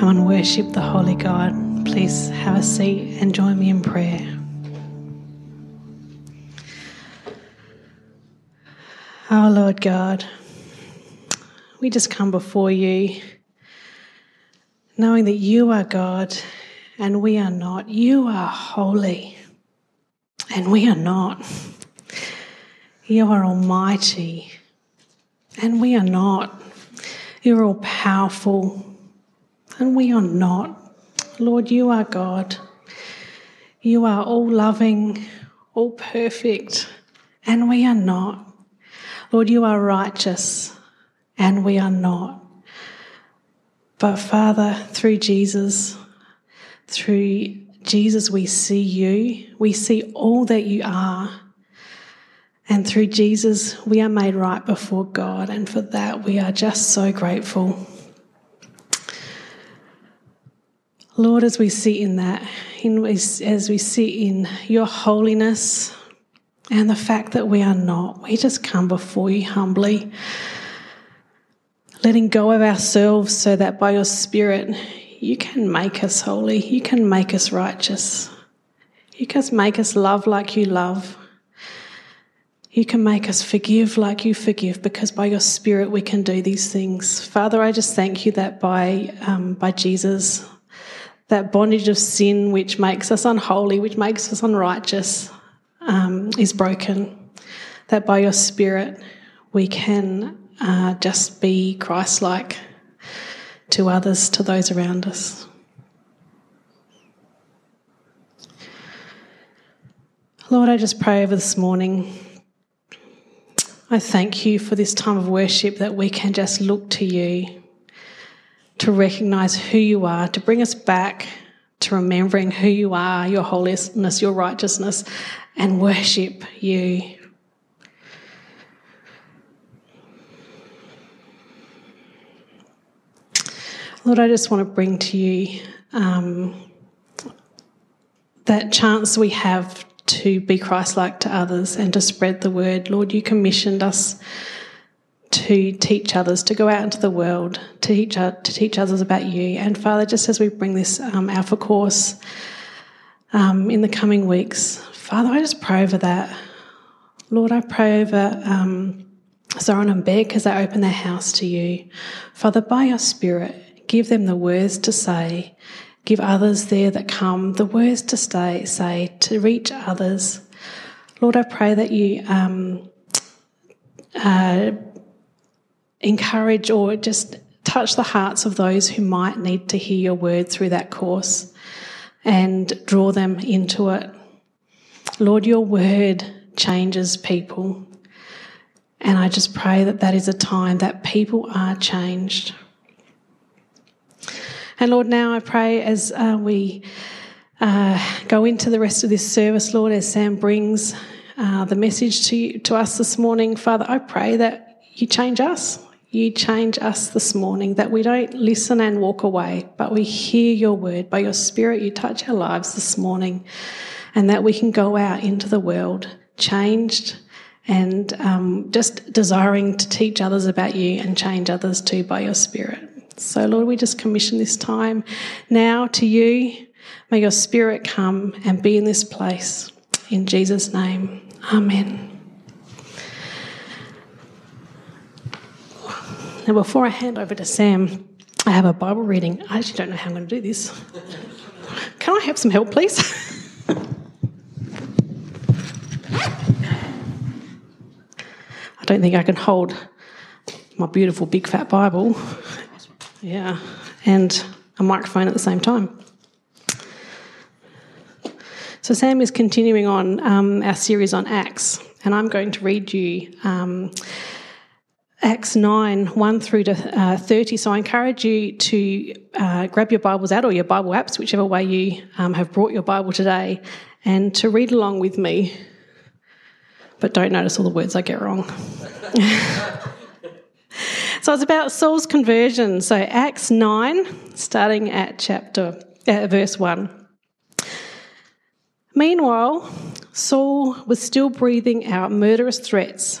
come and worship the Holy God, please have a seat and join me in prayer. Oh Lord God, we just come before you knowing that you are God and we are not. You are holy and we are not. You are almighty and we are not. You're all powerful and we are not. Lord, you are God. You are all loving, all perfect, and we are not. Lord, you are righteous, and we are not. But Father, through Jesus, through Jesus, we see you. We see all that you are. And through Jesus, we are made right before God. And for that, we are just so grateful. Lord, as we sit in that, in, as we sit in your holiness and the fact that we are not, we just come before you humbly, letting go of ourselves so that by your Spirit you can make us holy, you can make us righteous, you can make us love like you love. You can make us forgive like you forgive because by your Spirit we can do these things. Father, I just thank you that by, um, by Jesus, that bondage of sin which makes us unholy, which makes us unrighteous, um, is broken. That by your Spirit we can uh, just be Christ like to others, to those around us. Lord, I just pray over this morning. I thank you for this time of worship that we can just look to you to recognize who you are, to bring us back to remembering who you are, your holiness, your righteousness, and worship you. Lord, I just want to bring to you um, that chance we have to be Christ like to others and to spread the word. Lord, you commissioned us to teach others, to go out into the world, to teach, to teach others about you. And Father, just as we bring this um, Alpha course um, in the coming weeks, Father, I just pray over that. Lord, I pray over um, Zoran and Beck as they open their house to you. Father, by your Spirit, give them the words to say. Give others there that come the words to stay, say, to reach others. Lord, I pray that you um, uh, encourage or just touch the hearts of those who might need to hear your word through that course and draw them into it. Lord, your word changes people. And I just pray that that is a time that people are changed. And Lord, now I pray as uh, we uh, go into the rest of this service, Lord, as Sam brings uh, the message to, you, to us this morning, Father, I pray that you change us you change us this morning, that we don't listen and walk away, but we hear your word. By your spirit, you touch our lives this morning, and that we can go out into the world changed and um, just desiring to teach others about you and change others too by your spirit. So, Lord, we just commission this time now to you. May your spirit come and be in this place. In Jesus' name, amen. Now, before I hand over to Sam, I have a Bible reading. I actually don't know how I'm going to do this. Can I have some help, please? I don't think I can hold my beautiful big fat Bible. Yeah, and a microphone at the same time. So, Sam is continuing on um, our series on Acts, and I'm going to read you um, Acts 9, 1 through to uh, 30. So I encourage you to uh, grab your Bibles out or your Bible apps, whichever way you um, have brought your Bible today, and to read along with me. But don't notice all the words I get wrong. so it's about Saul's conversion. So Acts 9, starting at chapter, uh, verse 1. Meanwhile, Saul was still breathing out murderous threats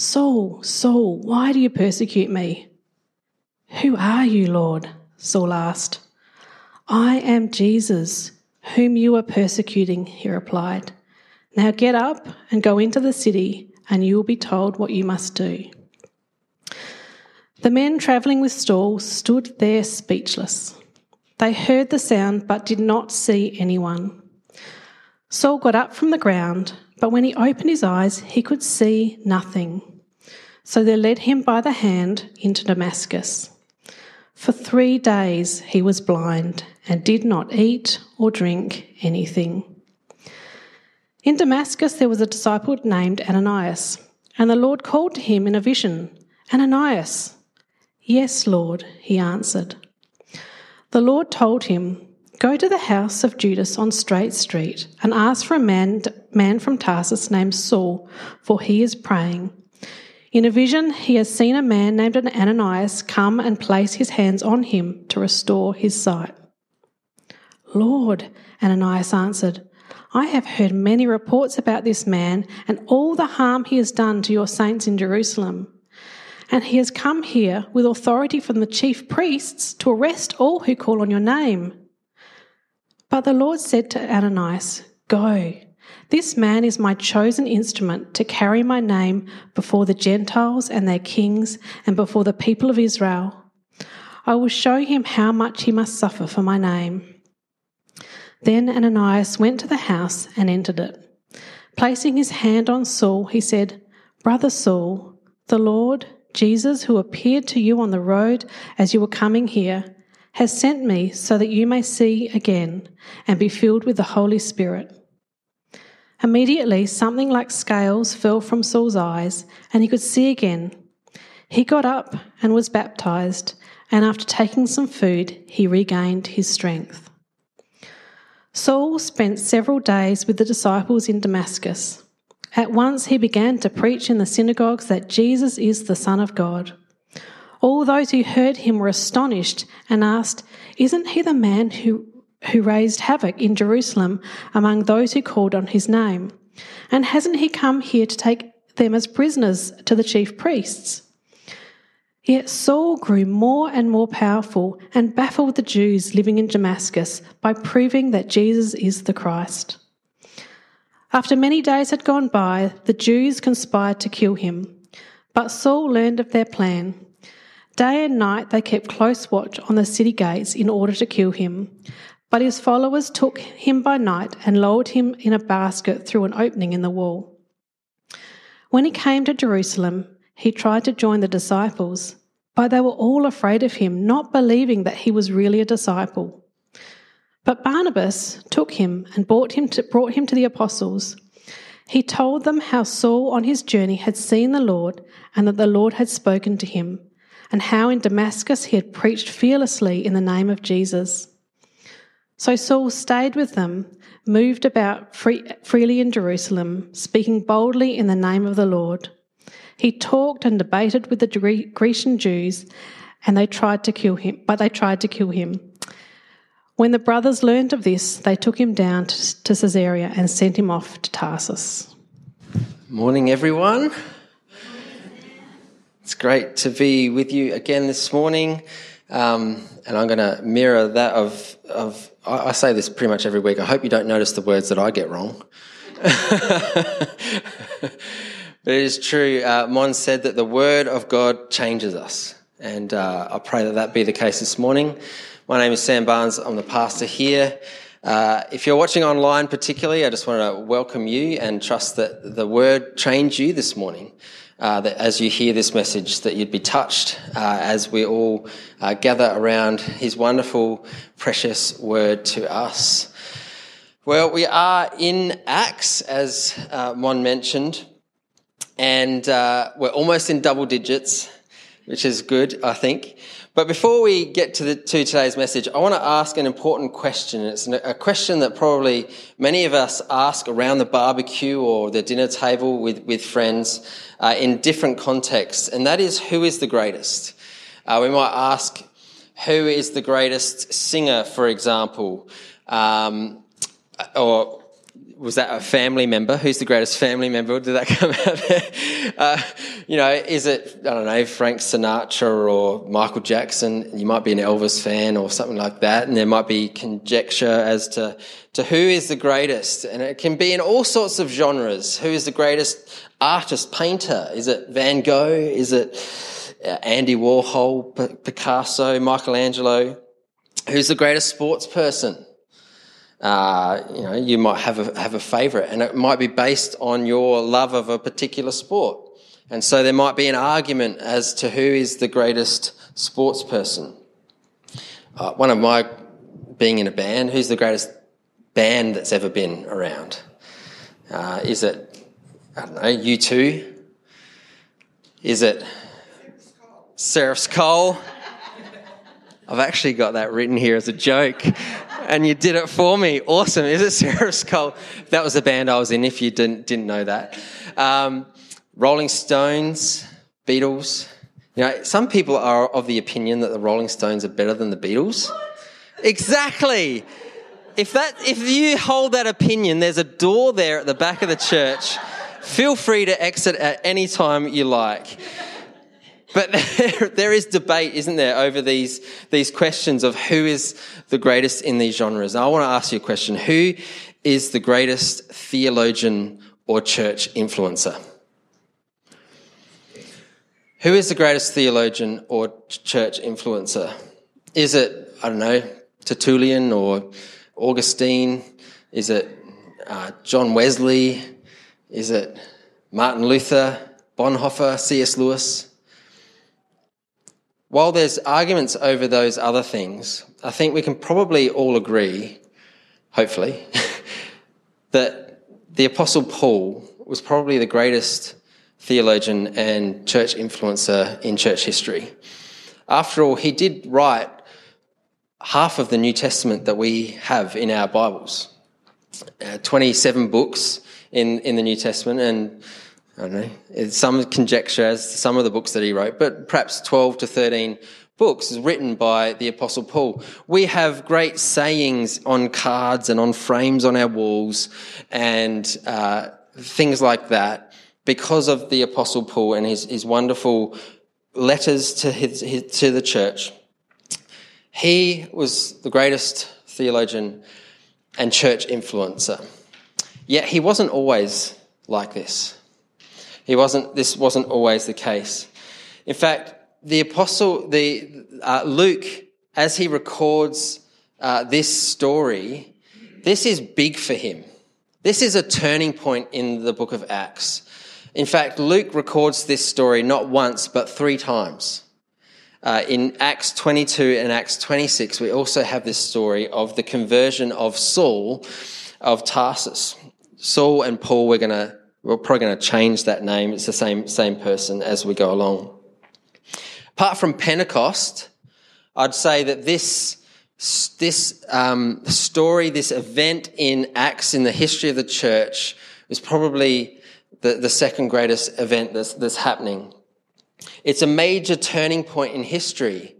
Saul, Saul, why do you persecute me? Who are you, Lord? Saul asked. I am Jesus, whom you are persecuting, he replied. Now get up and go into the city, and you will be told what you must do. The men travelling with Saul stood there speechless. They heard the sound but did not see anyone. Saul got up from the ground, but when he opened his eyes, he could see nothing. So they led him by the hand into Damascus. For three days he was blind and did not eat or drink anything. In Damascus there was a disciple named Ananias, and the Lord called to him in a vision, Ananias. Yes, Lord, he answered. The Lord told him, Go to the house of Judas on Straight Street and ask for a man, man from Tarsus named Saul, for he is praying. In a vision, he has seen a man named Ananias come and place his hands on him to restore his sight. Lord, Ananias answered, I have heard many reports about this man and all the harm he has done to your saints in Jerusalem. And he has come here with authority from the chief priests to arrest all who call on your name. But the Lord said to Ananias, Go. This man is my chosen instrument to carry my name before the Gentiles and their kings and before the people of Israel. I will show him how much he must suffer for my name. Then Ananias went to the house and entered it. Placing his hand on Saul, he said, Brother Saul, the Lord, Jesus, who appeared to you on the road as you were coming here, has sent me so that you may see again and be filled with the Holy Spirit. Immediately, something like scales fell from Saul's eyes, and he could see again. He got up and was baptized, and after taking some food, he regained his strength. Saul spent several days with the disciples in Damascus. At once he began to preach in the synagogues that Jesus is the Son of God. All those who heard him were astonished and asked, Isn't he the man who who raised havoc in Jerusalem among those who called on his name? And hasn't he come here to take them as prisoners to the chief priests? Yet Saul grew more and more powerful and baffled the Jews living in Damascus by proving that Jesus is the Christ. After many days had gone by, the Jews conspired to kill him. But Saul learned of their plan. Day and night they kept close watch on the city gates in order to kill him. But his followers took him by night and lowered him in a basket through an opening in the wall. When he came to Jerusalem, he tried to join the disciples, but they were all afraid of him, not believing that he was really a disciple. But Barnabas took him and brought him to, brought him to the apostles. He told them how Saul on his journey had seen the Lord and that the Lord had spoken to him, and how in Damascus he had preached fearlessly in the name of Jesus. So Saul stayed with them, moved about free, freely in Jerusalem, speaking boldly in the name of the Lord. He talked and debated with the Grecian Jews, and they tried to kill him, but they tried to kill him. When the brothers learned of this, they took him down to, to Caesarea and sent him off to Tarsus. Morning, everyone. It's great to be with you again this morning. Um, and I'm going to mirror that of, of I, I, say this pretty much every week. I hope you don't notice the words that I get wrong. but it is true. Uh, Mon said that the Word of God changes us. And uh, I pray that that be the case this morning. My name is Sam Barnes. I'm the pastor here. Uh, if you're watching online, particularly, I just want to welcome you and trust that the Word changed you this morning uh, that as you hear this message, that you'd be touched uh, as we all uh, gather around His wonderful, precious word to us. Well, we are in Acts, as uh, Mon mentioned, and uh, we're almost in double digits, which is good, I think. But before we get to, the, to today's message, I want to ask an important question. It's a question that probably many of us ask around the barbecue or the dinner table with, with friends uh, in different contexts, and that is who is the greatest? Uh, we might ask, who is the greatest singer, for example? Um, or was that a family member? Who's the greatest family member? Did that come out there? Uh, you know, is it, I don't know, Frank Sinatra or Michael Jackson? You might be an Elvis fan or something like that. And there might be conjecture as to, to who is the greatest. And it can be in all sorts of genres. Who is the greatest artist, painter? Is it Van Gogh? Is it uh, Andy Warhol, Picasso, Michelangelo? Who's the greatest sports person? Uh, you know, you might have a, have a favorite and it might be based on your love of a particular sport. And so there might be an argument as to who is the greatest sports person. Uh, one of my, being in a band, who's the greatest band that's ever been around? Uh, is it, I don't know, U2? Is it Seraph Cole? I've actually got that written here as a joke and you did it for me. Awesome. Is it Sarah Skull? That was the band I was in, if you didn't, didn't know that. Um, Rolling Stones, Beatles. You know, some people are of the opinion that the Rolling Stones are better than the Beatles. Exactly. If that, if you hold that opinion, there's a door there at the back of the church. Feel free to exit at any time you like. But there, there is debate, isn't there, over these, these questions of who is the greatest in these genres. I want to ask you a question. Who is the greatest theologian or church influencer? Who is the greatest theologian or church influencer? Is it, I don't know, Tertullian or Augustine? Is it uh, John Wesley? Is it Martin Luther, Bonhoeffer, C.S. Lewis? While there's arguments over those other things, I think we can probably all agree, hopefully, that the Apostle Paul was probably the greatest theologian and church influencer in church history. After all, he did write half of the New Testament that we have in our Bibles. Uh, 27 books in, in the New Testament, and I don't know. It's some conjecture as some of the books that he wrote, but perhaps 12 to 13 books written by the Apostle Paul. We have great sayings on cards and on frames on our walls and uh, things like that because of the Apostle Paul and his, his wonderful letters to, his, his, to the church. He was the greatest theologian and church influencer. Yet he wasn't always like this. He wasn't, this wasn't always the case. In fact, the apostle, the, uh, Luke, as he records uh, this story, this is big for him. This is a turning point in the book of Acts. In fact, Luke records this story not once, but three times. Uh, in Acts 22 and Acts 26, we also have this story of the conversion of Saul of Tarsus. Saul and Paul, we're going to we're probably going to change that name. It's the same, same person as we go along. Apart from Pentecost, I'd say that this, this um, story, this event in Acts in the history of the church is probably the, the second greatest event that's, that's happening. It's a major turning point in history.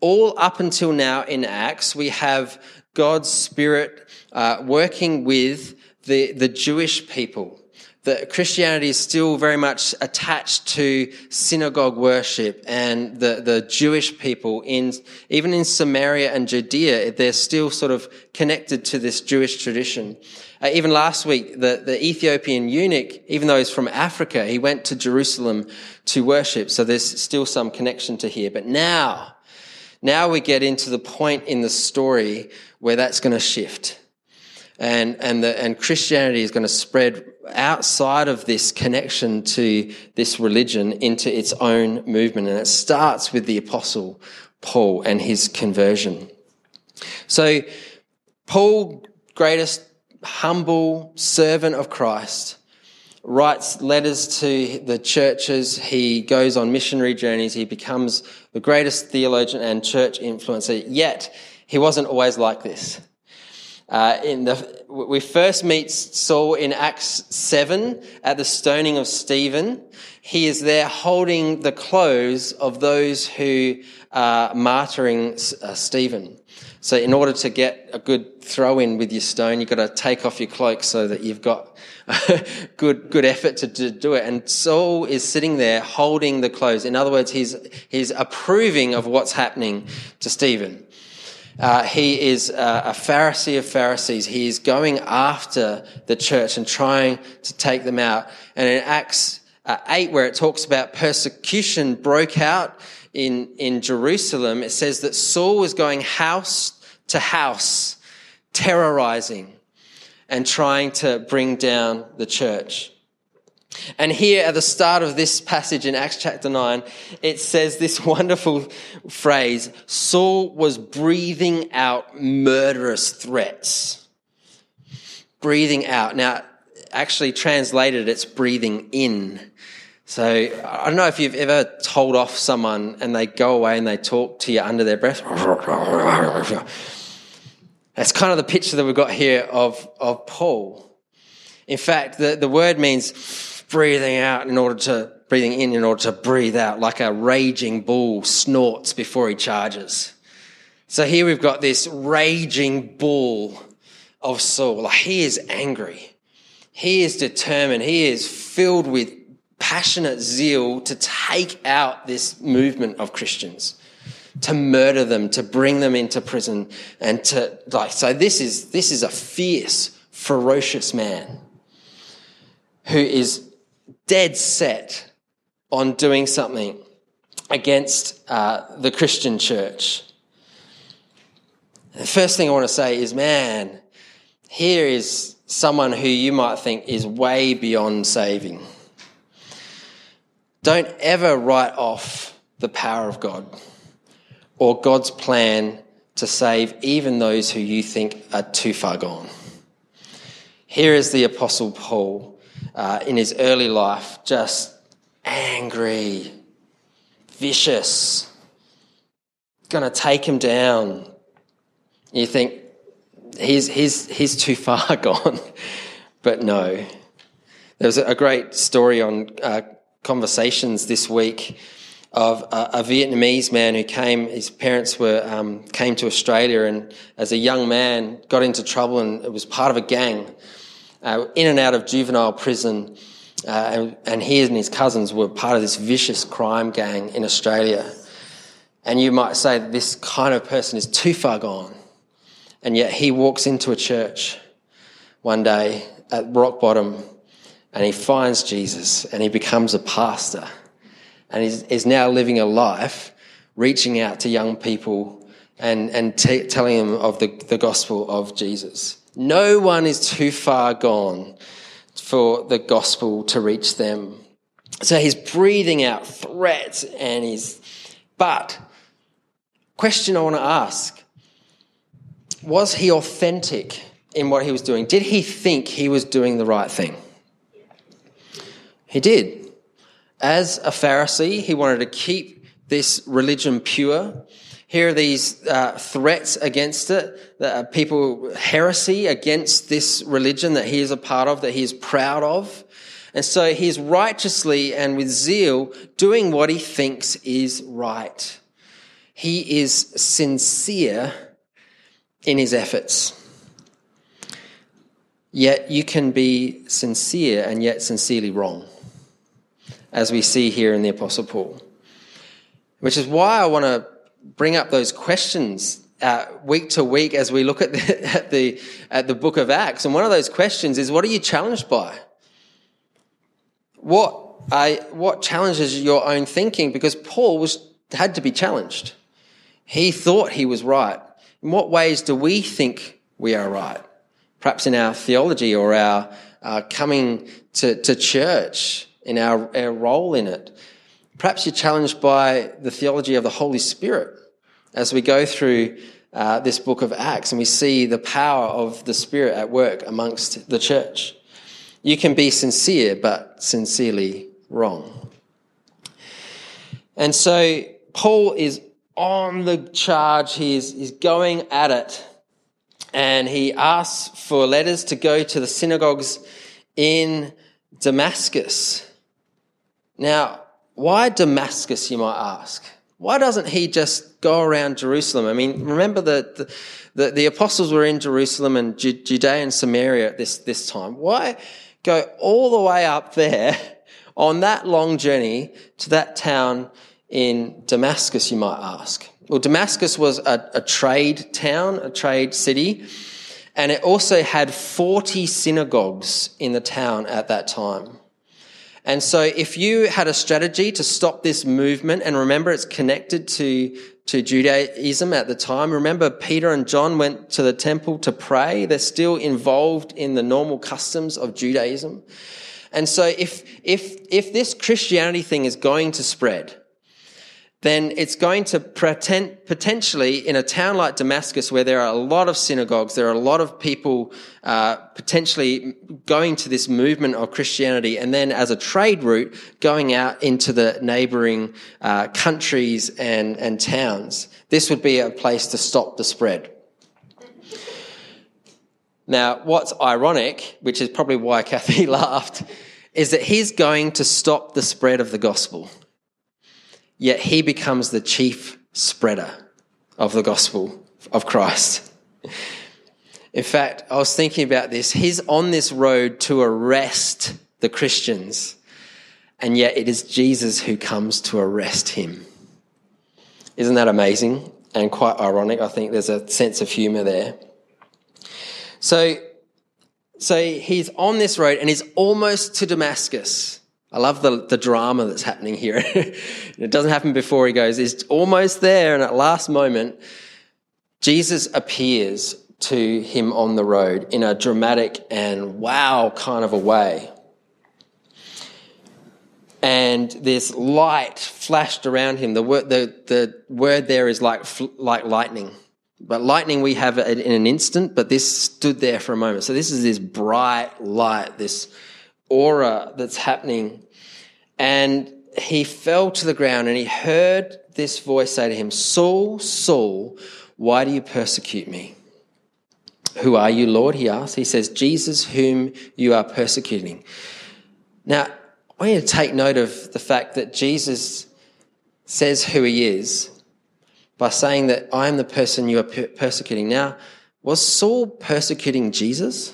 All up until now in Acts, we have God's Spirit uh, working with the, the Jewish people that Christianity is still very much attached to synagogue worship and the, the Jewish people in, even in Samaria and Judea, they're still sort of connected to this Jewish tradition. Uh, even last week, the, the Ethiopian eunuch, even though he's from Africa, he went to Jerusalem to worship. So there's still some connection to here. But now, now we get into the point in the story where that's going to shift and and the, and Christianity is going to spread outside of this connection to this religion into its own movement, and it starts with the apostle Paul and his conversion. So, Paul, greatest humble servant of Christ, writes letters to the churches. He goes on missionary journeys. He becomes the greatest theologian and church influencer. Yet, he wasn't always like this. Uh, in the, we first meet Saul in Acts 7 at the stoning of Stephen. He is there holding the clothes of those who are martyring uh, Stephen. So in order to get a good throw in with your stone, you've got to take off your cloak so that you've got good, good effort to, to, do it. And Saul is sitting there holding the clothes. In other words, he's, he's approving of what's happening to Stephen. Uh, he is a, a Pharisee of Pharisees. He is going after the church and trying to take them out. And in Acts uh, 8, where it talks about persecution broke out in, in Jerusalem, it says that Saul was going house to house, terrorizing and trying to bring down the church. And here at the start of this passage in Acts chapter 9, it says this wonderful phrase Saul was breathing out murderous threats. Breathing out. Now, actually translated, it's breathing in. So I don't know if you've ever told off someone and they go away and they talk to you under their breath. That's kind of the picture that we've got here of, of Paul. In fact, the, the word means breathing out in order to, breathing in in order to breathe out, like a raging bull snorts before he charges. So here we've got this raging bull of Saul. Like he is angry. He is determined. He is filled with passionate zeal to take out this movement of Christians, to murder them, to bring them into prison, and to like. So this is this is a fierce, ferocious man who is dead set on doing something against uh, the Christian church. The first thing I want to say is, man, here is someone who you might think is way beyond saving. Don't ever write off the power of God or God's plan to save even those who you think are too far gone. Here is the Apostle Paul uh, in his early life, just angry, vicious, going to take him down. You think he's, he's, he's too far gone. but no. There's a great story on uh, conversations this week of a, a, Vietnamese man who came. His parents were um, came to Australia, and as a young man, got into trouble and it was part of a gang uh, in and out of juvenile prison. Uh, and, and he and his cousins were part of this vicious crime gang in Australia. And you might say this kind of person is too far gone. And yet he walks into a church one day at rock bottom and he finds Jesus and he becomes a pastor and is now living a life reaching out to young people and, and t- telling them of the, the gospel of Jesus. No one is too far gone for the gospel to reach them. So he's breathing out threats and he's, but question I want to ask, was he authentic in what he was doing? Did he think he was doing the right thing? He did. As a Pharisee, he wanted to keep this religion pure. Here are these uh, threats against it, that people, heresy against this religion that he is a part of, that he is proud of. And so he's righteously and with zeal doing what he thinks is right. He is sincere in his efforts. Yet you can be sincere and yet sincerely wrong, as we see here in the Apostle Paul. Which is why I want to bring up those questions uh, week to week as we look at the, at the at the book of Acts. And one of those questions is, what are you challenged by? What I, what challenges your own thinking? Because Paul was had to be challenged. He thought he was right. In what ways do we think we are right? Perhaps in our theology or our uh, coming to, to church, in our, our role in it. Perhaps you're challenged by the theology of the Holy Spirit as we go through uh, this book of Acts and we see the power of the Spirit at work amongst the church. You can be sincere, but sincerely wrong. And so Paul is on the charge, he is, he's going at it, and he asks for letters to go to the synagogues in Damascus. Now, why Damascus, you might ask? Why doesn't he just go around Jerusalem? I mean, remember that the, the, the, apostles were in Jerusalem and Judea and Samaria at this, this time. Why go all the way up there on that long journey to that town in Damascus, you might ask? Well, Damascus was a, a trade town, a trade city, and it also had 40 synagogues in the town at that time. And so if you had a strategy to stop this movement, and remember it's connected to, to Judaism at the time, remember Peter and John went to the temple to pray. They're still involved in the normal customs of Judaism. And so if, if, if this Christianity thing is going to spread, then it's going to pretend, potentially in a town like Damascus, where there are a lot of synagogues, there are a lot of people uh, potentially going to this movement of Christianity, and then as a trade route, going out into the neighboring uh, countries and, and towns. This would be a place to stop the spread. Now, what's ironic, which is probably why Kathy laughed, is that he's going to stop the spread of the gospel yet he becomes the chief spreader of the gospel of Christ. In fact, I was thinking about this. He's on this road to arrest the Christians, and yet it is Jesus who comes to arrest him. Isn't that amazing and quite ironic? I think there's a sense of humor there. So, so he's on this road and he's almost to Damascus. I love the, the drama that's happening here. it doesn't happen before he goes. He's almost there, and at last moment, Jesus appears to him on the road in a dramatic and wow kind of a way. And this light flashed around him. The word, the, the word there is like, like lightning. But lightning we have in an instant, but this stood there for a moment. So this is this bright light, this aura that's happening. And he fell to the ground and he heard this voice say to him, Saul, Saul, why do you persecute me? Who are you, Lord? He asked. He says, Jesus, whom you are persecuting. Now, I want you to take note of the fact that Jesus says who he is by saying that I am the person you are persecuting. Now, was Saul persecuting Jesus?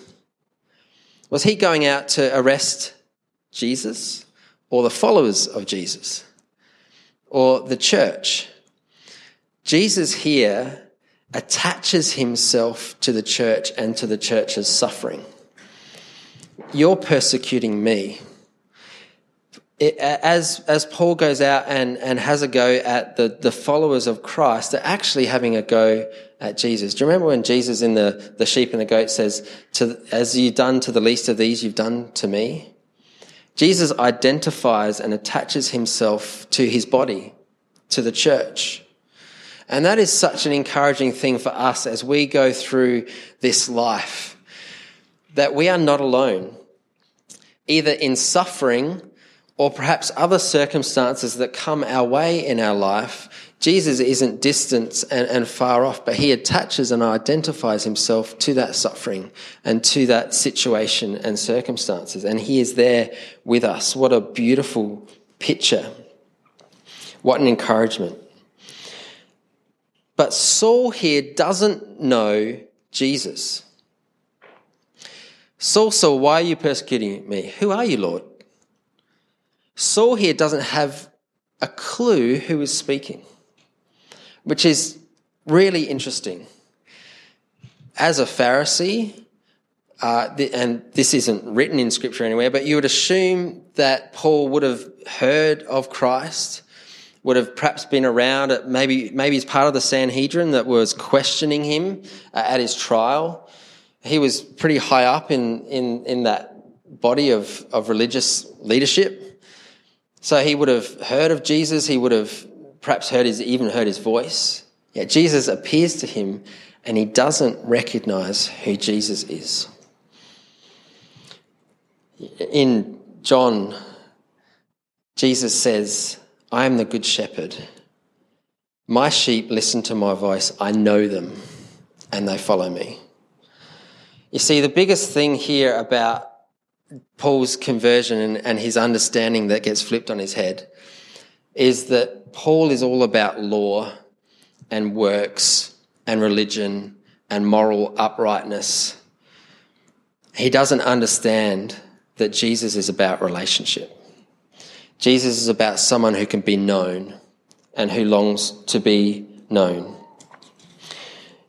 Was he going out to arrest Jesus or the followers of Jesus or the church? Jesus here attaches himself to the church and to the church's suffering. You're persecuting me. It, as, as Paul goes out and, and has a go at the, the followers of Christ, they're actually having a go at Jesus. Do you remember when Jesus in the, the sheep and the goat says, to, as you've done to the least of these, you've done to me? Jesus identifies and attaches himself to his body, to the church. And that is such an encouraging thing for us as we go through this life, that we are not alone, either in suffering or perhaps other circumstances that come our way in our life, Jesus isn't distant and, and, far off, but he attaches and identifies himself to that suffering and to that situation and circumstances. And he is there with us. What a beautiful picture. What an encouragement. But Saul here doesn't know Jesus. Saul, Saul, why are you persecuting me? Who are you, Lord? Saul here doesn't have a clue who is speaking, which is really interesting. As a Pharisee, uh, the, and this isn't written in scripture anywhere, but you would assume that Paul would have heard of Christ, would have perhaps been around at maybe, maybe he's part of the Sanhedrin that was questioning him uh, at his trial. He was pretty high up in, in, in that body of, of religious leadership. So he would have heard of Jesus, he would have perhaps heard his, even heard his voice. Yet Jesus appears to him and he doesn't recognize who Jesus is. In John, Jesus says, I am the good shepherd. My sheep listen to my voice. I know them and they follow me. You see, the biggest thing here about Paul's conversion and, and his understanding that gets flipped on his head is that Paul is all about law and works and religion and moral uprightness. He doesn't understand that Jesus is about relationship. Jesus is about someone who can be known and who longs to be known.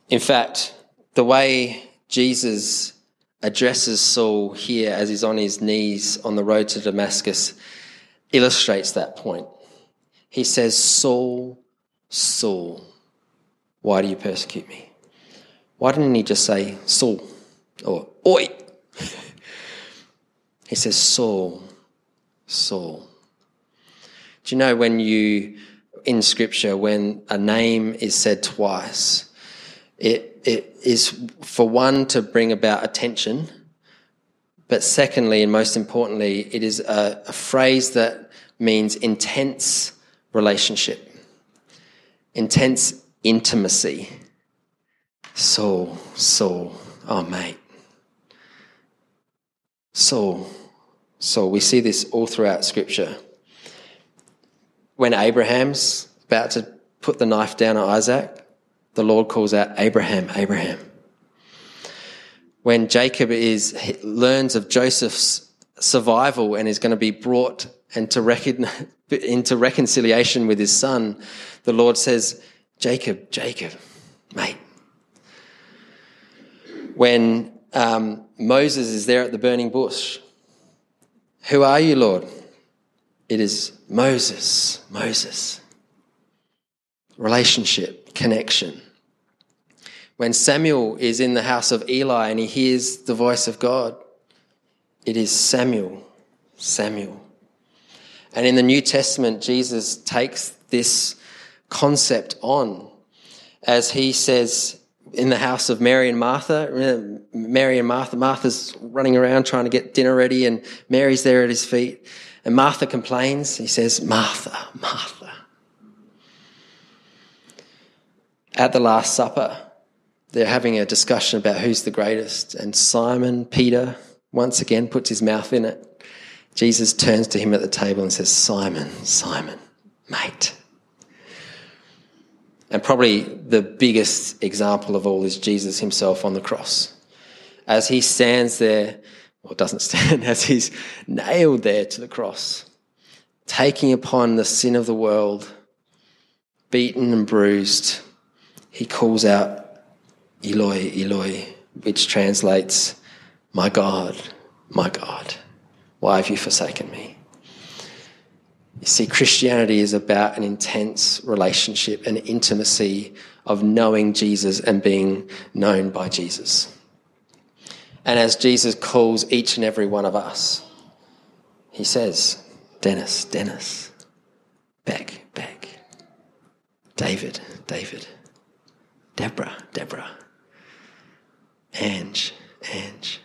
In fact, the way Jesus addresses Saul here as he's on his knees on the road to Damascus illustrates that point. He says, Saul, Saul, why do you persecute me? Why didn't he just say Saul or Oi? he says, Saul, Saul. Do you know when you, in scripture, when a name is said twice, it, it is for one to bring about attention, but secondly, and most importantly, it is a, a phrase that means intense relationship, intense intimacy. Saul, Saul, oh mate. Saul, Saul. We see this all throughout Scripture. When Abraham's about to put the knife down on Isaac, the Lord calls out, Abraham, Abraham. When Jacob is, learns of Joseph's survival and is going to be brought into, recon, into reconciliation with his son, the Lord says, Jacob, Jacob, mate. When um, Moses is there at the burning bush, who are you, Lord? It is Moses, Moses. Relationship, connection. When Samuel is in the house of Eli and he hears the voice of God, it is Samuel, Samuel. And in the New Testament, Jesus takes this concept on as he says in the house of Mary and Martha. Mary and Martha, Martha's running around trying to get dinner ready, and Mary's there at his feet. And Martha complains. He says, Martha, Martha. At the Last Supper, they're having a discussion about who's the greatest, and Simon, Peter, once again puts his mouth in it. Jesus turns to him at the table and says, Simon, Simon, mate. And probably the biggest example of all is Jesus himself on the cross. As he stands there, or doesn't stand, as he's nailed there to the cross, taking upon the sin of the world, beaten and bruised, he calls out, Eloi, Eloi, which translates, My God, my God, why have you forsaken me? You see, Christianity is about an intense relationship, an intimacy of knowing Jesus and being known by Jesus. And as Jesus calls each and every one of us, he says, Dennis, Dennis, Beck, Beck, David, David, Deborah, Deborah, Ange, Ange.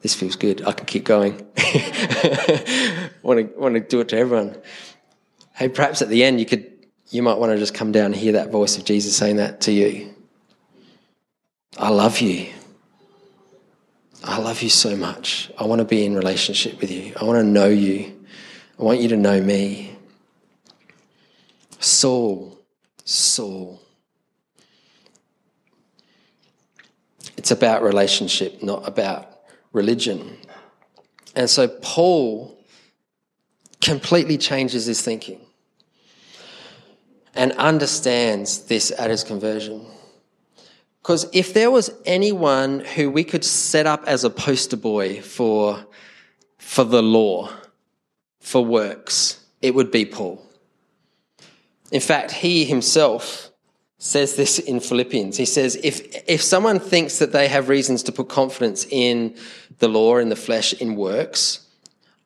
This feels good. I can keep going. want to want to do it to everyone. Hey, perhaps at the end you could you might want to just come down and hear that voice of Jesus saying that to you. I love you. I love you so much. I want to be in relationship with you. I want to know you. I want you to know me. Saul, Saul. It's about relationship, not about religion. And so Paul completely changes his thinking and understands this at his conversion. Because if there was anyone who we could set up as a poster boy for, for the law, for works, it would be Paul. In fact, he himself says this in Philippians. He says, if, if someone thinks that they have reasons to put confidence in the law, in the flesh, in works,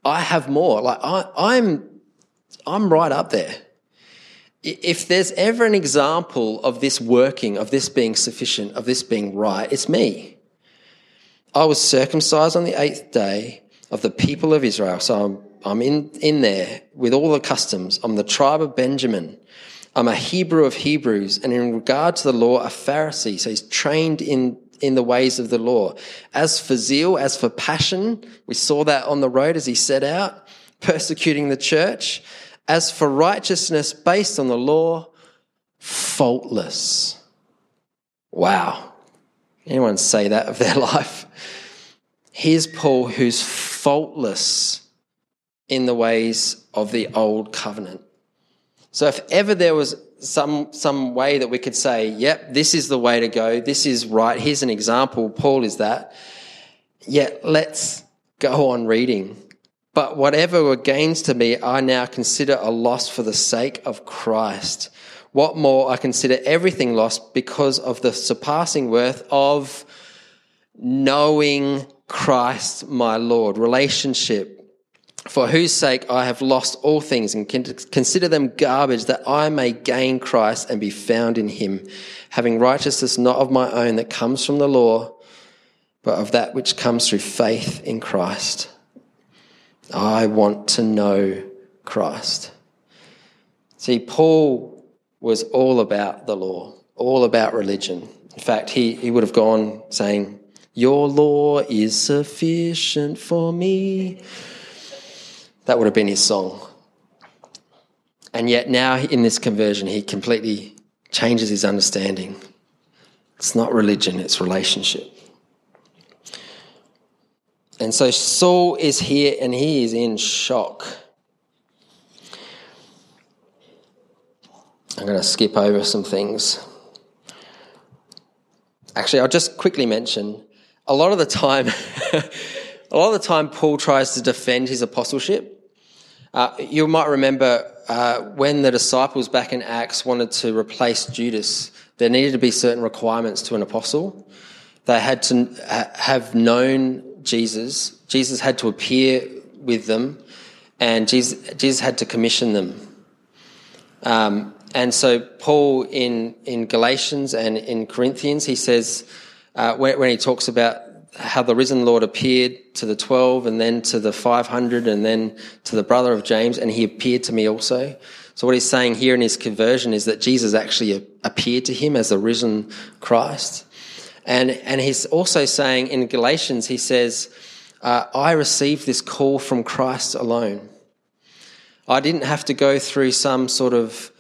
I have more. Like I, I'm, I'm right up there. If there's ever an example of this working, of this being sufficient, of this being right, it's me. I was circumcised on the eighth day of the people of Israel. So I'm, I'm in, in there with all the customs. I'm the tribe of Benjamin. I'm a Hebrew of Hebrews. And in regard to the law, a Pharisee. So he's trained in, in the ways of the law. As for zeal, as for passion, we saw that on the road as he set out, persecuting the church. As for righteousness based on the law, faultless. Wow. Anyone say that of their life? Here's Paul who's faultless in the ways of the old covenant. So if ever there was some, some way that we could say, yep, this is the way to go, this is right, here's an example, Paul is that, yet let's go on reading. But whatever were gains to me, I now consider a loss for the sake of Christ. What more, I consider everything lost because of the surpassing worth of knowing Christ my Lord, relationship, for whose sake I have lost all things and consider them garbage that I may gain Christ and be found in him, having righteousness not of my own that comes from the law, but of that which comes through faith in Christ. I want to know Christ. See, Paul was all about the law, all about religion. In fact, he, he would have gone saying, your law is sufficient for me. That would have been his song. And yet, now in this conversion, he completely changes his understanding. It's not religion, it's relationship. And so Saul is here and he is in shock. I'm going to skip over some things. Actually, I'll just quickly mention a lot of the time, a lot of the time, Paul tries to defend his apostleship. Uh, you might remember uh, when the disciples back in Acts wanted to replace Judas, there needed to be certain requirements to an apostle. They had to have known Jesus. Jesus had to appear with them, and Jesus, Jesus had to commission them. Um, and so, Paul in, in Galatians and in Corinthians, he says, uh, when, when, he talks about how the risen Lord appeared to the 12 and then to the 500 and then to the brother of James, and he appeared to me also. So, what he's saying here in his conversion is that Jesus actually appeared to him as the risen Christ. And, and he's also saying in Galatians, he says, uh, I received this call from Christ alone. I didn't have to go through some sort of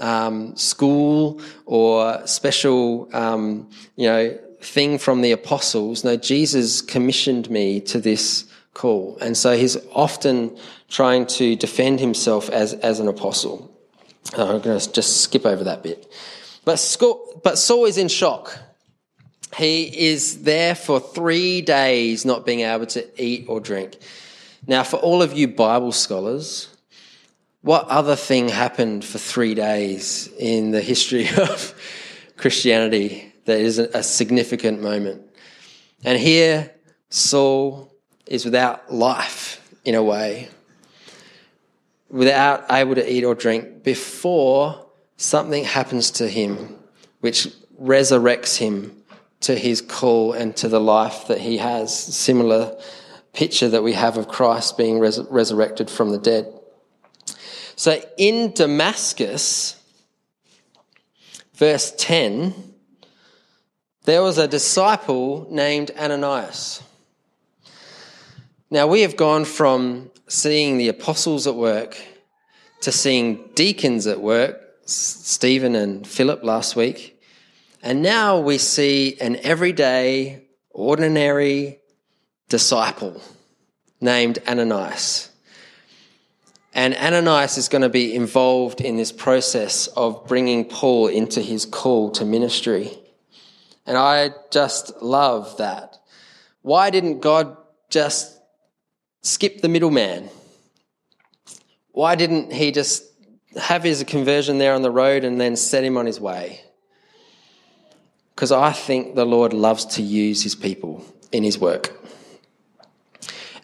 um, school or special, um, you know, thing from the apostles. No, Jesus commissioned me to this call. And so he's often trying to defend himself as, as an apostle. Uh, I'm going to just skip over that bit. But, but Saul is in shock. He is there for three days not being able to eat or drink. Now, for all of you Bible scholars, what other thing happened for three days in the history of Christianity that is a significant moment. And here, Saul is without life in a way, without able to eat or drink before something happens to him which resurrects him to his call and to the life that he has. Similar picture that we have of Christ being res- resurrected from the dead. So in Damascus, verse 10, there was a disciple named Ananias. Now, we have gone from seeing the apostles at work to seeing deacons at work, Stephen and Philip last week, and now we see an everyday, ordinary disciple named Ananias. And Ananias is going to be involved in this process of bringing Paul into his call to ministry. And I just love that. Why didn't God just skip the middleman? Why didn't he just have his conversion there on the road and then set him on his way? Because I think the Lord loves to use his people in his work.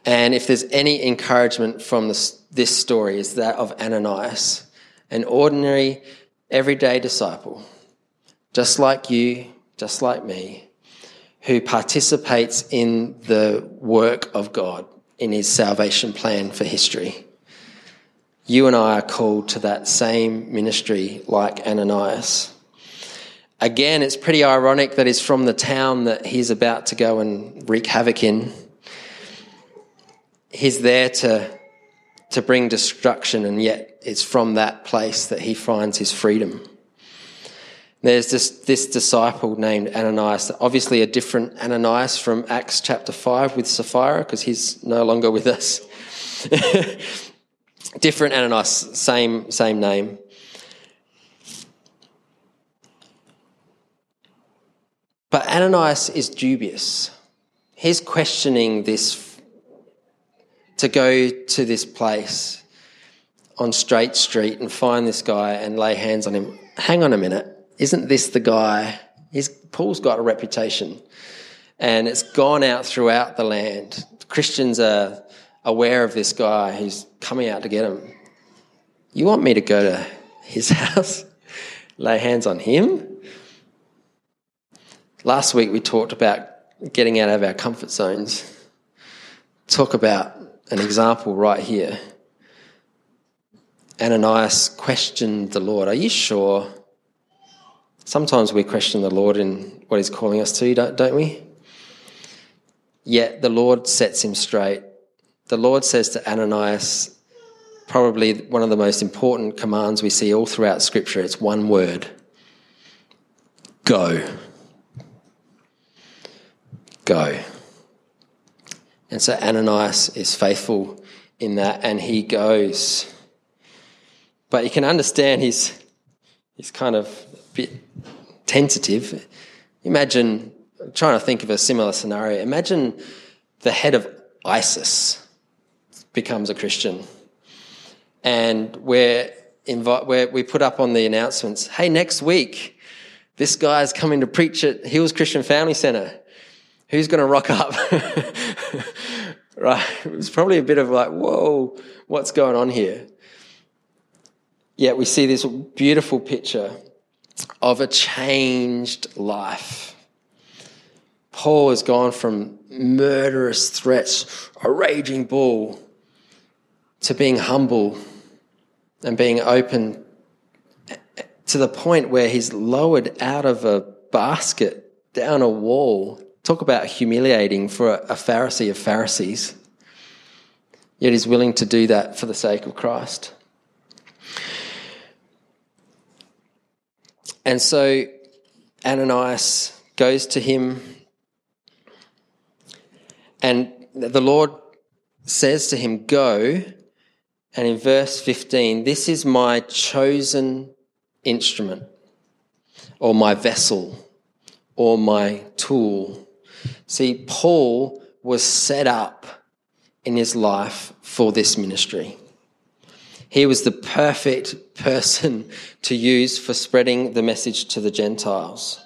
And if there's any encouragement from this, this story, is that of Ananias, an ordinary, everyday disciple, just like you, just like me, who participates in the work of God in his salvation plan for history. You and I are called to that same ministry like Ananias. Again, it's pretty ironic that he's from the town that he's about to go and wreak havoc in. He's there to, to bring destruction, and yet it's from that place that he finds his freedom. There's this, this disciple named Ananias, obviously a different Ananias from Acts chapter 5 with Sapphira, because he's no longer with us. different Ananias, same, same name. But Ananias is dubious. He's questioning this to go to this place on Straight Street and find this guy and lay hands on him. Hang on a minute isn't this the guy? He's, Paul's got a reputation and it's gone out throughout the land. Christians are aware of this guy who's coming out to get him. You want me to go to his house, lay hands on him? Last week we talked about getting out of our comfort zones. Talk about an example right here. Ananias questioned the Lord, Are you sure? Sometimes we question the Lord in what He's calling us to, don't we? Yet the Lord sets him straight. The Lord says to Ananias, probably one of the most important commands we see all throughout Scripture, it's one word go. Go. And so Ananias is faithful in that and he goes. But you can understand he's, he's kind of bit tentative. Imagine, trying to think of a similar scenario. Imagine the head of ISIS becomes a Christian, and we're invite, we're, we put up on the announcements, hey, next week, this guy's coming to preach at Hills Christian Family Centre. Who's going to rock up? right? It was probably a bit of like, whoa, what's going on here? Yet we see this beautiful picture of a changed life. Paul has gone from murderous threats, a raging bull, to being humble and being open to the point where he's lowered out of a basket down a wall. Talk about humiliating for a Pharisee of Pharisees. Yet he's willing to do that for the sake of Christ. And so Ananias goes to him, and the Lord says to him, Go. And in verse 15, this is my chosen instrument, or my vessel, or my tool. See, Paul was set up in his life for this ministry. He was the perfect person to use for spreading the message to the Gentiles.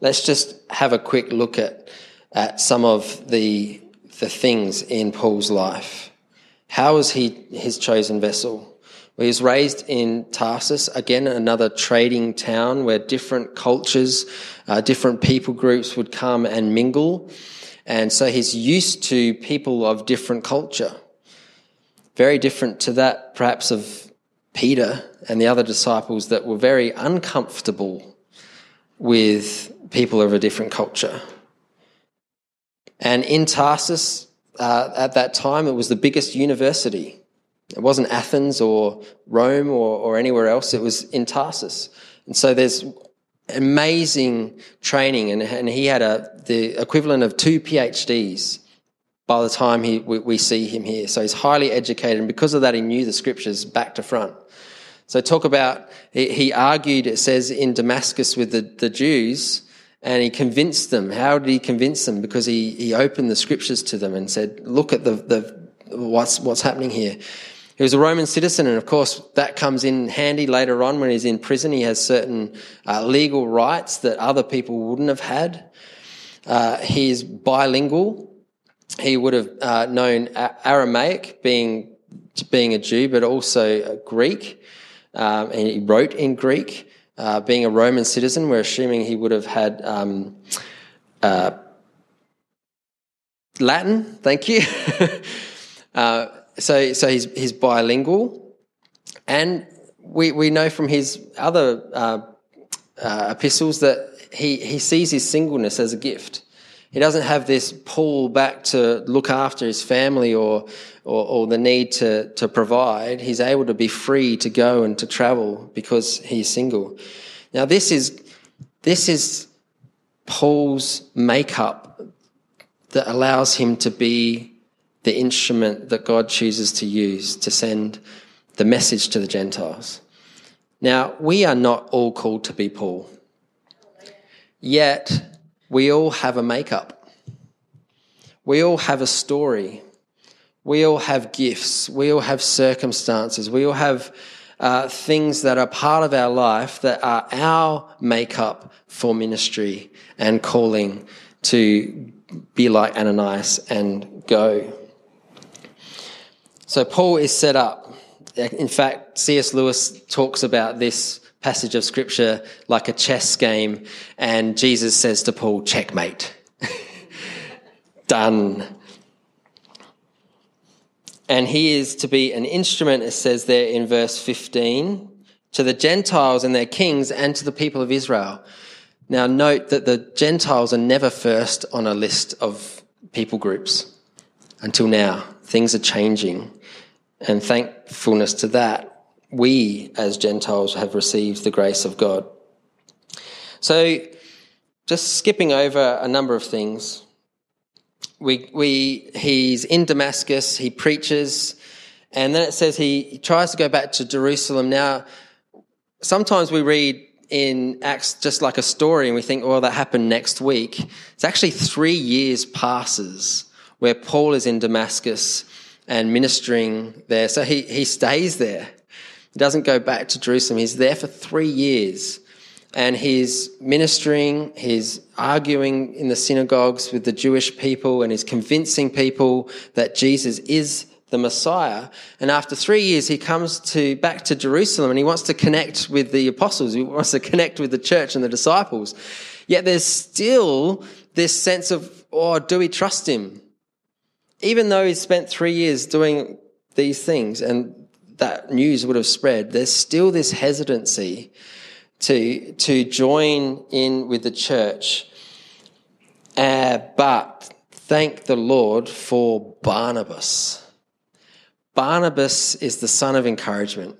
Let's just have a quick look at, at some of the, the things in Paul's life. How was he his chosen vessel? Well, he was raised in Tarsus, again, another trading town where different cultures, uh, different people groups would come and mingle. And so he's used to people of different culture. Very different to that, perhaps, of Peter and the other disciples that were very uncomfortable with people of a different culture. And in Tarsus, uh, at that time, it was the biggest university. It wasn't Athens or Rome or, or anywhere else, it was in Tarsus. And so there's amazing training, and, and he had a, the equivalent of two PhDs by the time he, we, we, see him here. So he's highly educated, and because of that, he knew the scriptures back to front. So talk about, he, argued, it says, in Damascus with the, the Jews, and he convinced them. How did he convince them? Because he, he opened the scriptures to them and said, look at the, the, what's, what's happening here. He was a Roman citizen, and of course, that comes in handy later on when he's in prison. He has certain uh, legal rights that other people wouldn't have had. Uh, he's bilingual, he would have uh, known Aramaic, being being a Jew, but also Greek, um, and he wrote in Greek. Uh, being a Roman citizen, we're assuming he would have had um, uh, Latin. Thank you. Uh, so, so he's, he's bilingual. And we, we know from his other uh, uh, epistles that he, he sees his singleness as a gift. He doesn't have this pull back to look after his family or, or, or, the need to, to provide. He's able to be free to go and to travel because he's single. Now, this is, this is Paul's makeup that allows him to be the instrument that God chooses to use to send the message to the Gentiles. Now, we are not all called to be Paul. Yet, we all have a makeup. We all have a story. We all have gifts. We all have circumstances. We all have uh, things that are part of our life that are our makeup for ministry and calling to be like Ananias and go. So Paul is set up. In fact, C.S. Lewis talks about this passage of scripture like a chess game, and Jesus says to Paul, checkmate. Done. And he is to be an instrument, it says there in verse 15, to the Gentiles and their kings and to the people of Israel. Now, note that the Gentiles are never first on a list of people groups until now. Things are changing. And thankfulness to that, we as Gentiles have received the grace of God. So, just skipping over a number of things. We, we, he's in Damascus, he preaches, and then it says he, tries to go back to Jerusalem. Now, sometimes we read in Acts just like a story and we think, well, that happened next week. It's actually three years passes where Paul is in Damascus and ministering there. So he, he stays there. He doesn't go back to Jerusalem. He's there for three years and he's ministering, he's arguing in the synagogues with the Jewish people, and he's convincing people that Jesus is the Messiah. And after three years, he comes to back to Jerusalem and he wants to connect with the apostles. He wants to connect with the church and the disciples. Yet there's still this sense of, oh, do we trust him? Even though he's spent three years doing these things and that news would have spread, there's still this hesitancy to, to join in with the church. Uh, but thank the Lord for Barnabas. Barnabas is the son of encouragement.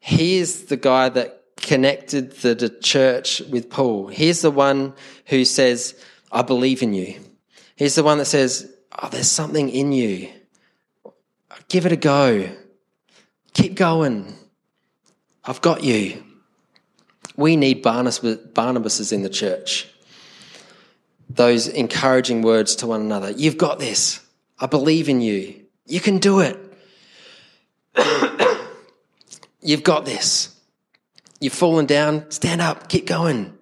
He is the guy that connected the, the church with Paul. He's the one who says, I believe in you. He's the one that says, Oh, there's something in you. Give it a go. Keep going. I've got you. We need Barnabas, in the church. Those encouraging words to one another. You've got this. I believe in you. You can do it. You've got this. You've fallen down. Stand up. Keep going.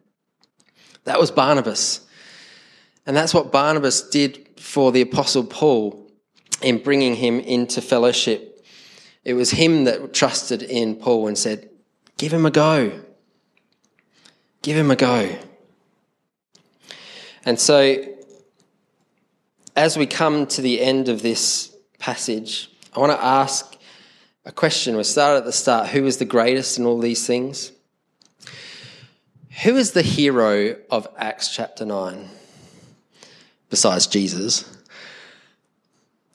That was Barnabas. And that's what Barnabas did for the Apostle Paul in bringing him into fellowship it was him that trusted in Paul and said, Give him a go. Give him a go. And so, as we come to the end of this passage, I want to ask a question. We started at the start who is the greatest in all these things? Who is the hero of Acts chapter 9 besides Jesus?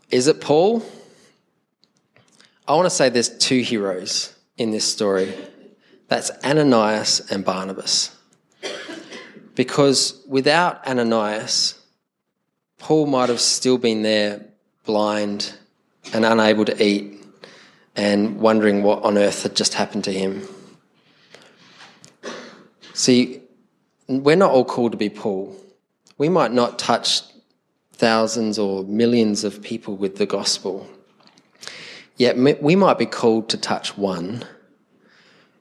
Is it Paul? I want to say there's two heroes in this story. That's Ananias and Barnabas. Because without Ananias, Paul might have still been there blind and unable to eat and wondering what on earth had just happened to him. See, we're not all called to be Paul. We might not touch thousands or millions of people with the gospel. Yet we might be called to touch one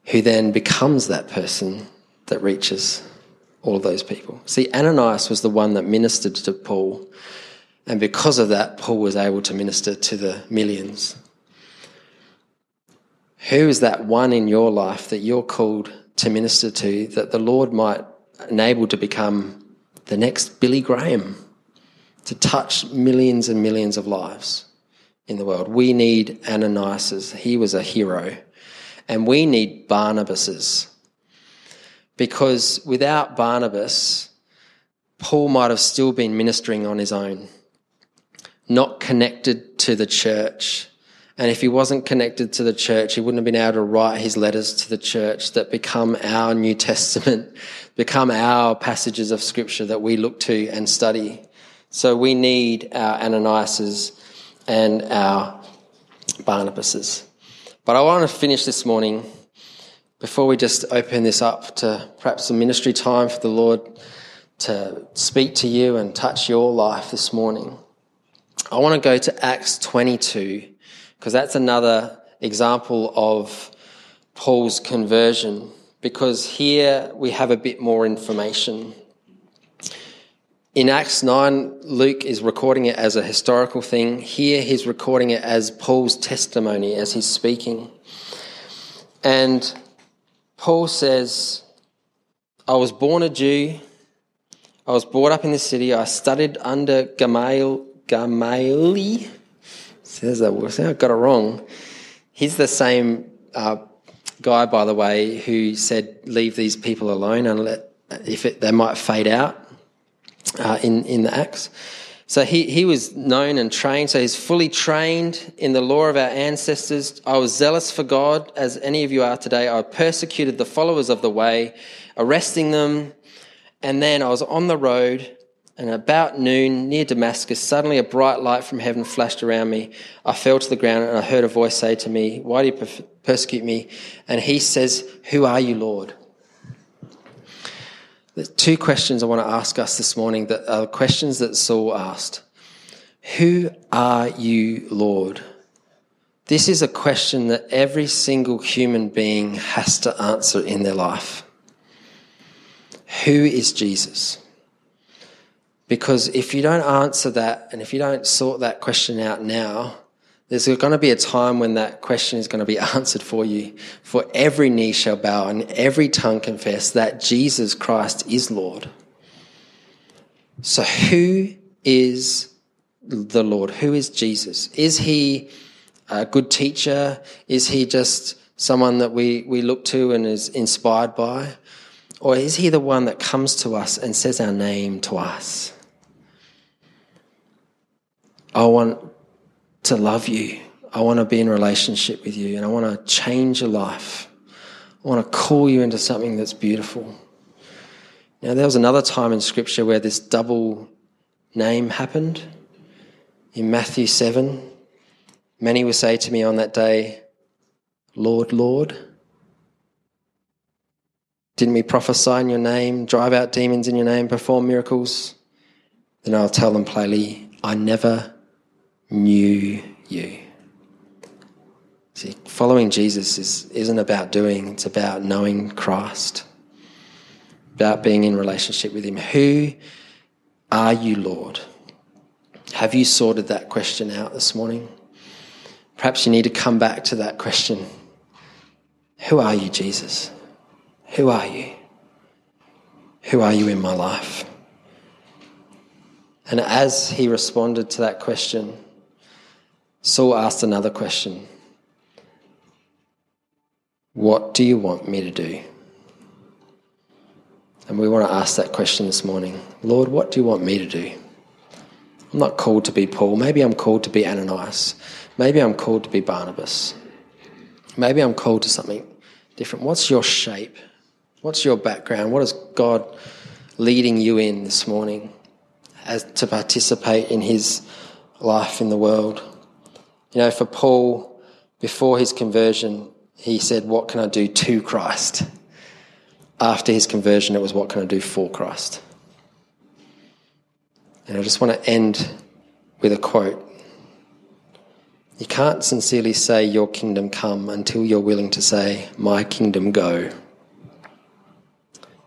who then becomes that person that reaches all of those people. See, Ananias was the one that ministered to Paul, and because of that, Paul was able to minister to the millions. Who is that one in your life that you're called to minister to that the Lord might enable to become the next Billy Graham, to touch millions and millions of lives? In the world. We need Ananias. He was a hero. And we need Barnabases. Because without Barnabas, Paul might have still been ministering on his own, not connected to the church. And if he wasn't connected to the church, he wouldn't have been able to write his letters to the church that become our New Testament, become our passages of scripture that we look to and study. So we need our Ananiases and our Barnabases. But I want to finish this morning before we just open this up to perhaps some ministry time for the Lord to speak to you and touch your life this morning. I want to go to Acts 22 because that's another example of Paul's conversion because here we have a bit more information. In Acts 9, Luke is recording it as a historical thing. Here he's recording it as Paul's testimony as he's speaking. And Paul says, I was born a Jew I was brought up in the city. I studied under Gamaliel. Says that word. I got it wrong. He's the same uh, guy, by the way, who said, "Leave these people alone and let if it, they might fade out." Uh, in in the Acts. So he, he was known and trained. So he's fully trained in the law of our ancestors. I was zealous for God, as any of you are today. I persecuted the followers of the way, arresting them, and then I was on the road, and about noon near Damascus, suddenly a bright light from heaven flashed around me. I fell to the ground, and I heard a voice say to me, Why do you persecute me? And he says, Who are you, Lord? There's two questions I want to ask us this morning that are questions that Saul asked. Who are you, Lord? This is a question that every single human being has to answer in their life. Who is Jesus? Because if you don't answer that and if you don't sort that question out now, there's going to be a time when that question is going to be answered for you. For every knee shall bow and every tongue confess that Jesus Christ is Lord. So, who is the Lord? Who is Jesus? Is he a good teacher? Is he just someone that we, we look to and is inspired by? Or is he the one that comes to us and says our name to us? I want to love you. I want to be in relationship with you and I want to change your life. I want to call you into something that's beautiful. Now, there was another time in Scripture where this double name happened. In Matthew 7, many will say to me on that day, Lord, Lord. Didn't we prophesy in your name, drive out demons in your name, perform miracles? Then I'll tell them plainly, I never knew you. See, following Jesus is, isn't about doing, it's about knowing Christ, about being in relationship with Him. Who are you, Lord? Have you sorted that question out this morning? Perhaps you need to come back to that question Who are you, Jesus? Who are you? Who are you in my life? And as he responded to that question, Saul asked another question What do you want me to do? And we want to ask that question this morning Lord, what do you want me to do? I'm not called to be Paul. Maybe I'm called to be Ananias. Maybe I'm called to be Barnabas. Maybe I'm called to something different. What's your shape? What's your background? What is God leading you in this morning as to participate in his life in the world? You know, for Paul, before his conversion, he said, What can I do to Christ? After his conversion, it was, What can I do for Christ? And I just want to end with a quote. You can't sincerely say, Your kingdom come until you're willing to say, My kingdom go.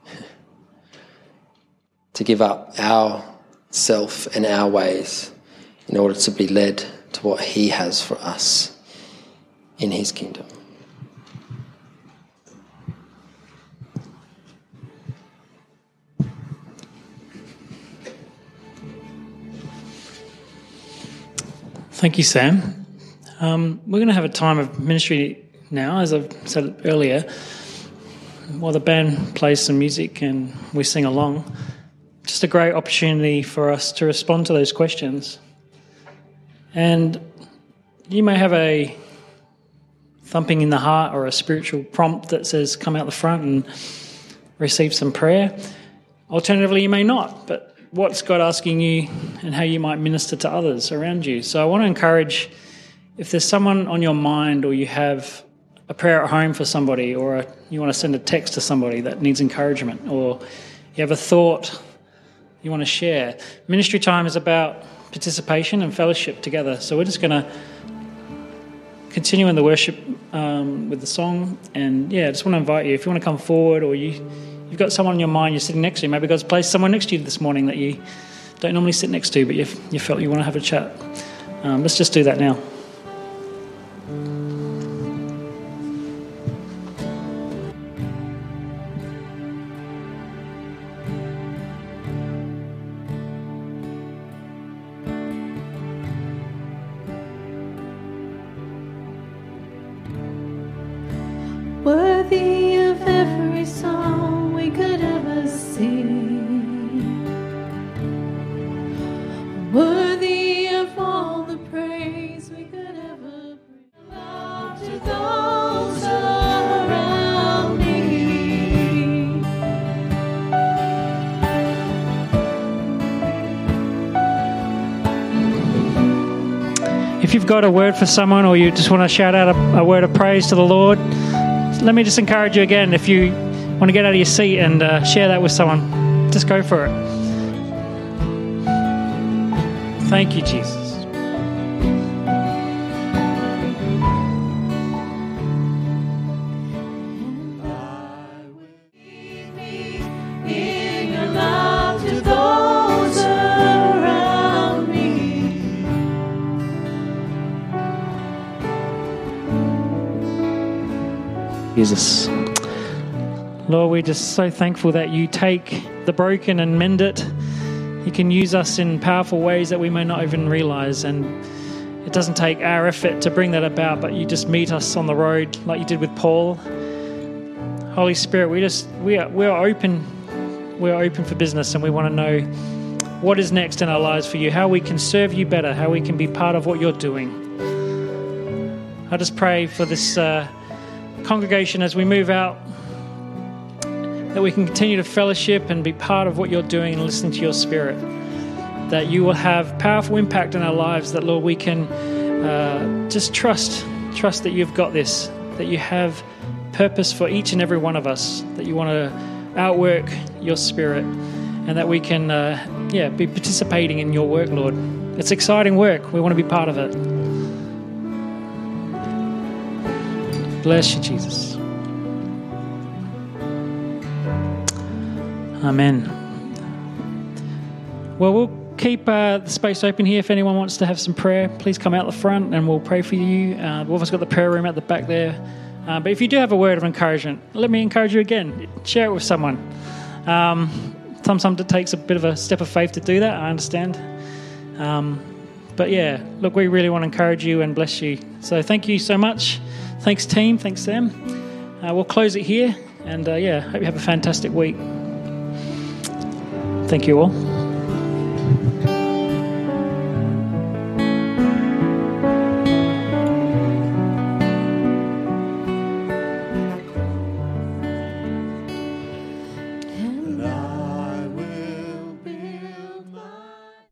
to give up our self and our ways in order to be led to what He has for us in His kingdom. Thank you, Sam. Um, we're going to have a time of ministry now, as I've said earlier. While the band plays some music and we sing along, just a great opportunity for us to respond to those questions. And you may have a thumping in the heart or a spiritual prompt that says, come out the front and receive some prayer. Alternatively, you may not, but what's God asking you and how you might minister to others around you? So I want to encourage if there's someone on your mind or you have a prayer at home for somebody or a, you want to send a text to somebody that needs encouragement or you have a thought you want to share. Ministry time is about participation and fellowship together. So we're just going to continue in the worship um, with the song. And yeah, I just want to invite you if you want to come forward or you, you've got someone in your mind you're sitting next to, maybe God's placed someone next to you this morning that you don't normally sit next to, but you, felt you want to have a chat. Um, let's just do that now. For someone or you just want to shout out a, a word of praise to the Lord, let me just encourage you again if you want to get out of your seat and uh, share that with someone, just go for it. Thank you, Jesus. Just so thankful that you take the broken and mend it. You can use us in powerful ways that we may not even realize. And it doesn't take our effort to bring that about, but you just meet us on the road like you did with Paul. Holy Spirit, we just we are we are open we are open for business and we want to know what is next in our lives for you, how we can serve you better, how we can be part of what you're doing. I just pray for this uh, congregation as we move out that we can continue to fellowship and be part of what you're doing and listen to your spirit. That you will have powerful impact in our lives. That Lord, we can uh, just trust, trust that you've got this. That you have purpose for each and every one of us. That you want to outwork your spirit, and that we can, uh, yeah, be participating in your work, Lord. It's exciting work. We want to be part of it. Bless you, Jesus. Amen. Well, we'll keep uh, the space open here. If anyone wants to have some prayer, please come out the front and we'll pray for you. Uh, we've also got the prayer room at the back there. Uh, but if you do have a word of encouragement, let me encourage you again. Share it with someone. Um, sometimes it takes a bit of a step of faith to do that, I understand. Um, but yeah, look, we really want to encourage you and bless you. So thank you so much. Thanks, team. Thanks, Sam. Uh, we'll close it here. And uh, yeah, hope you have a fantastic week. Thank you all.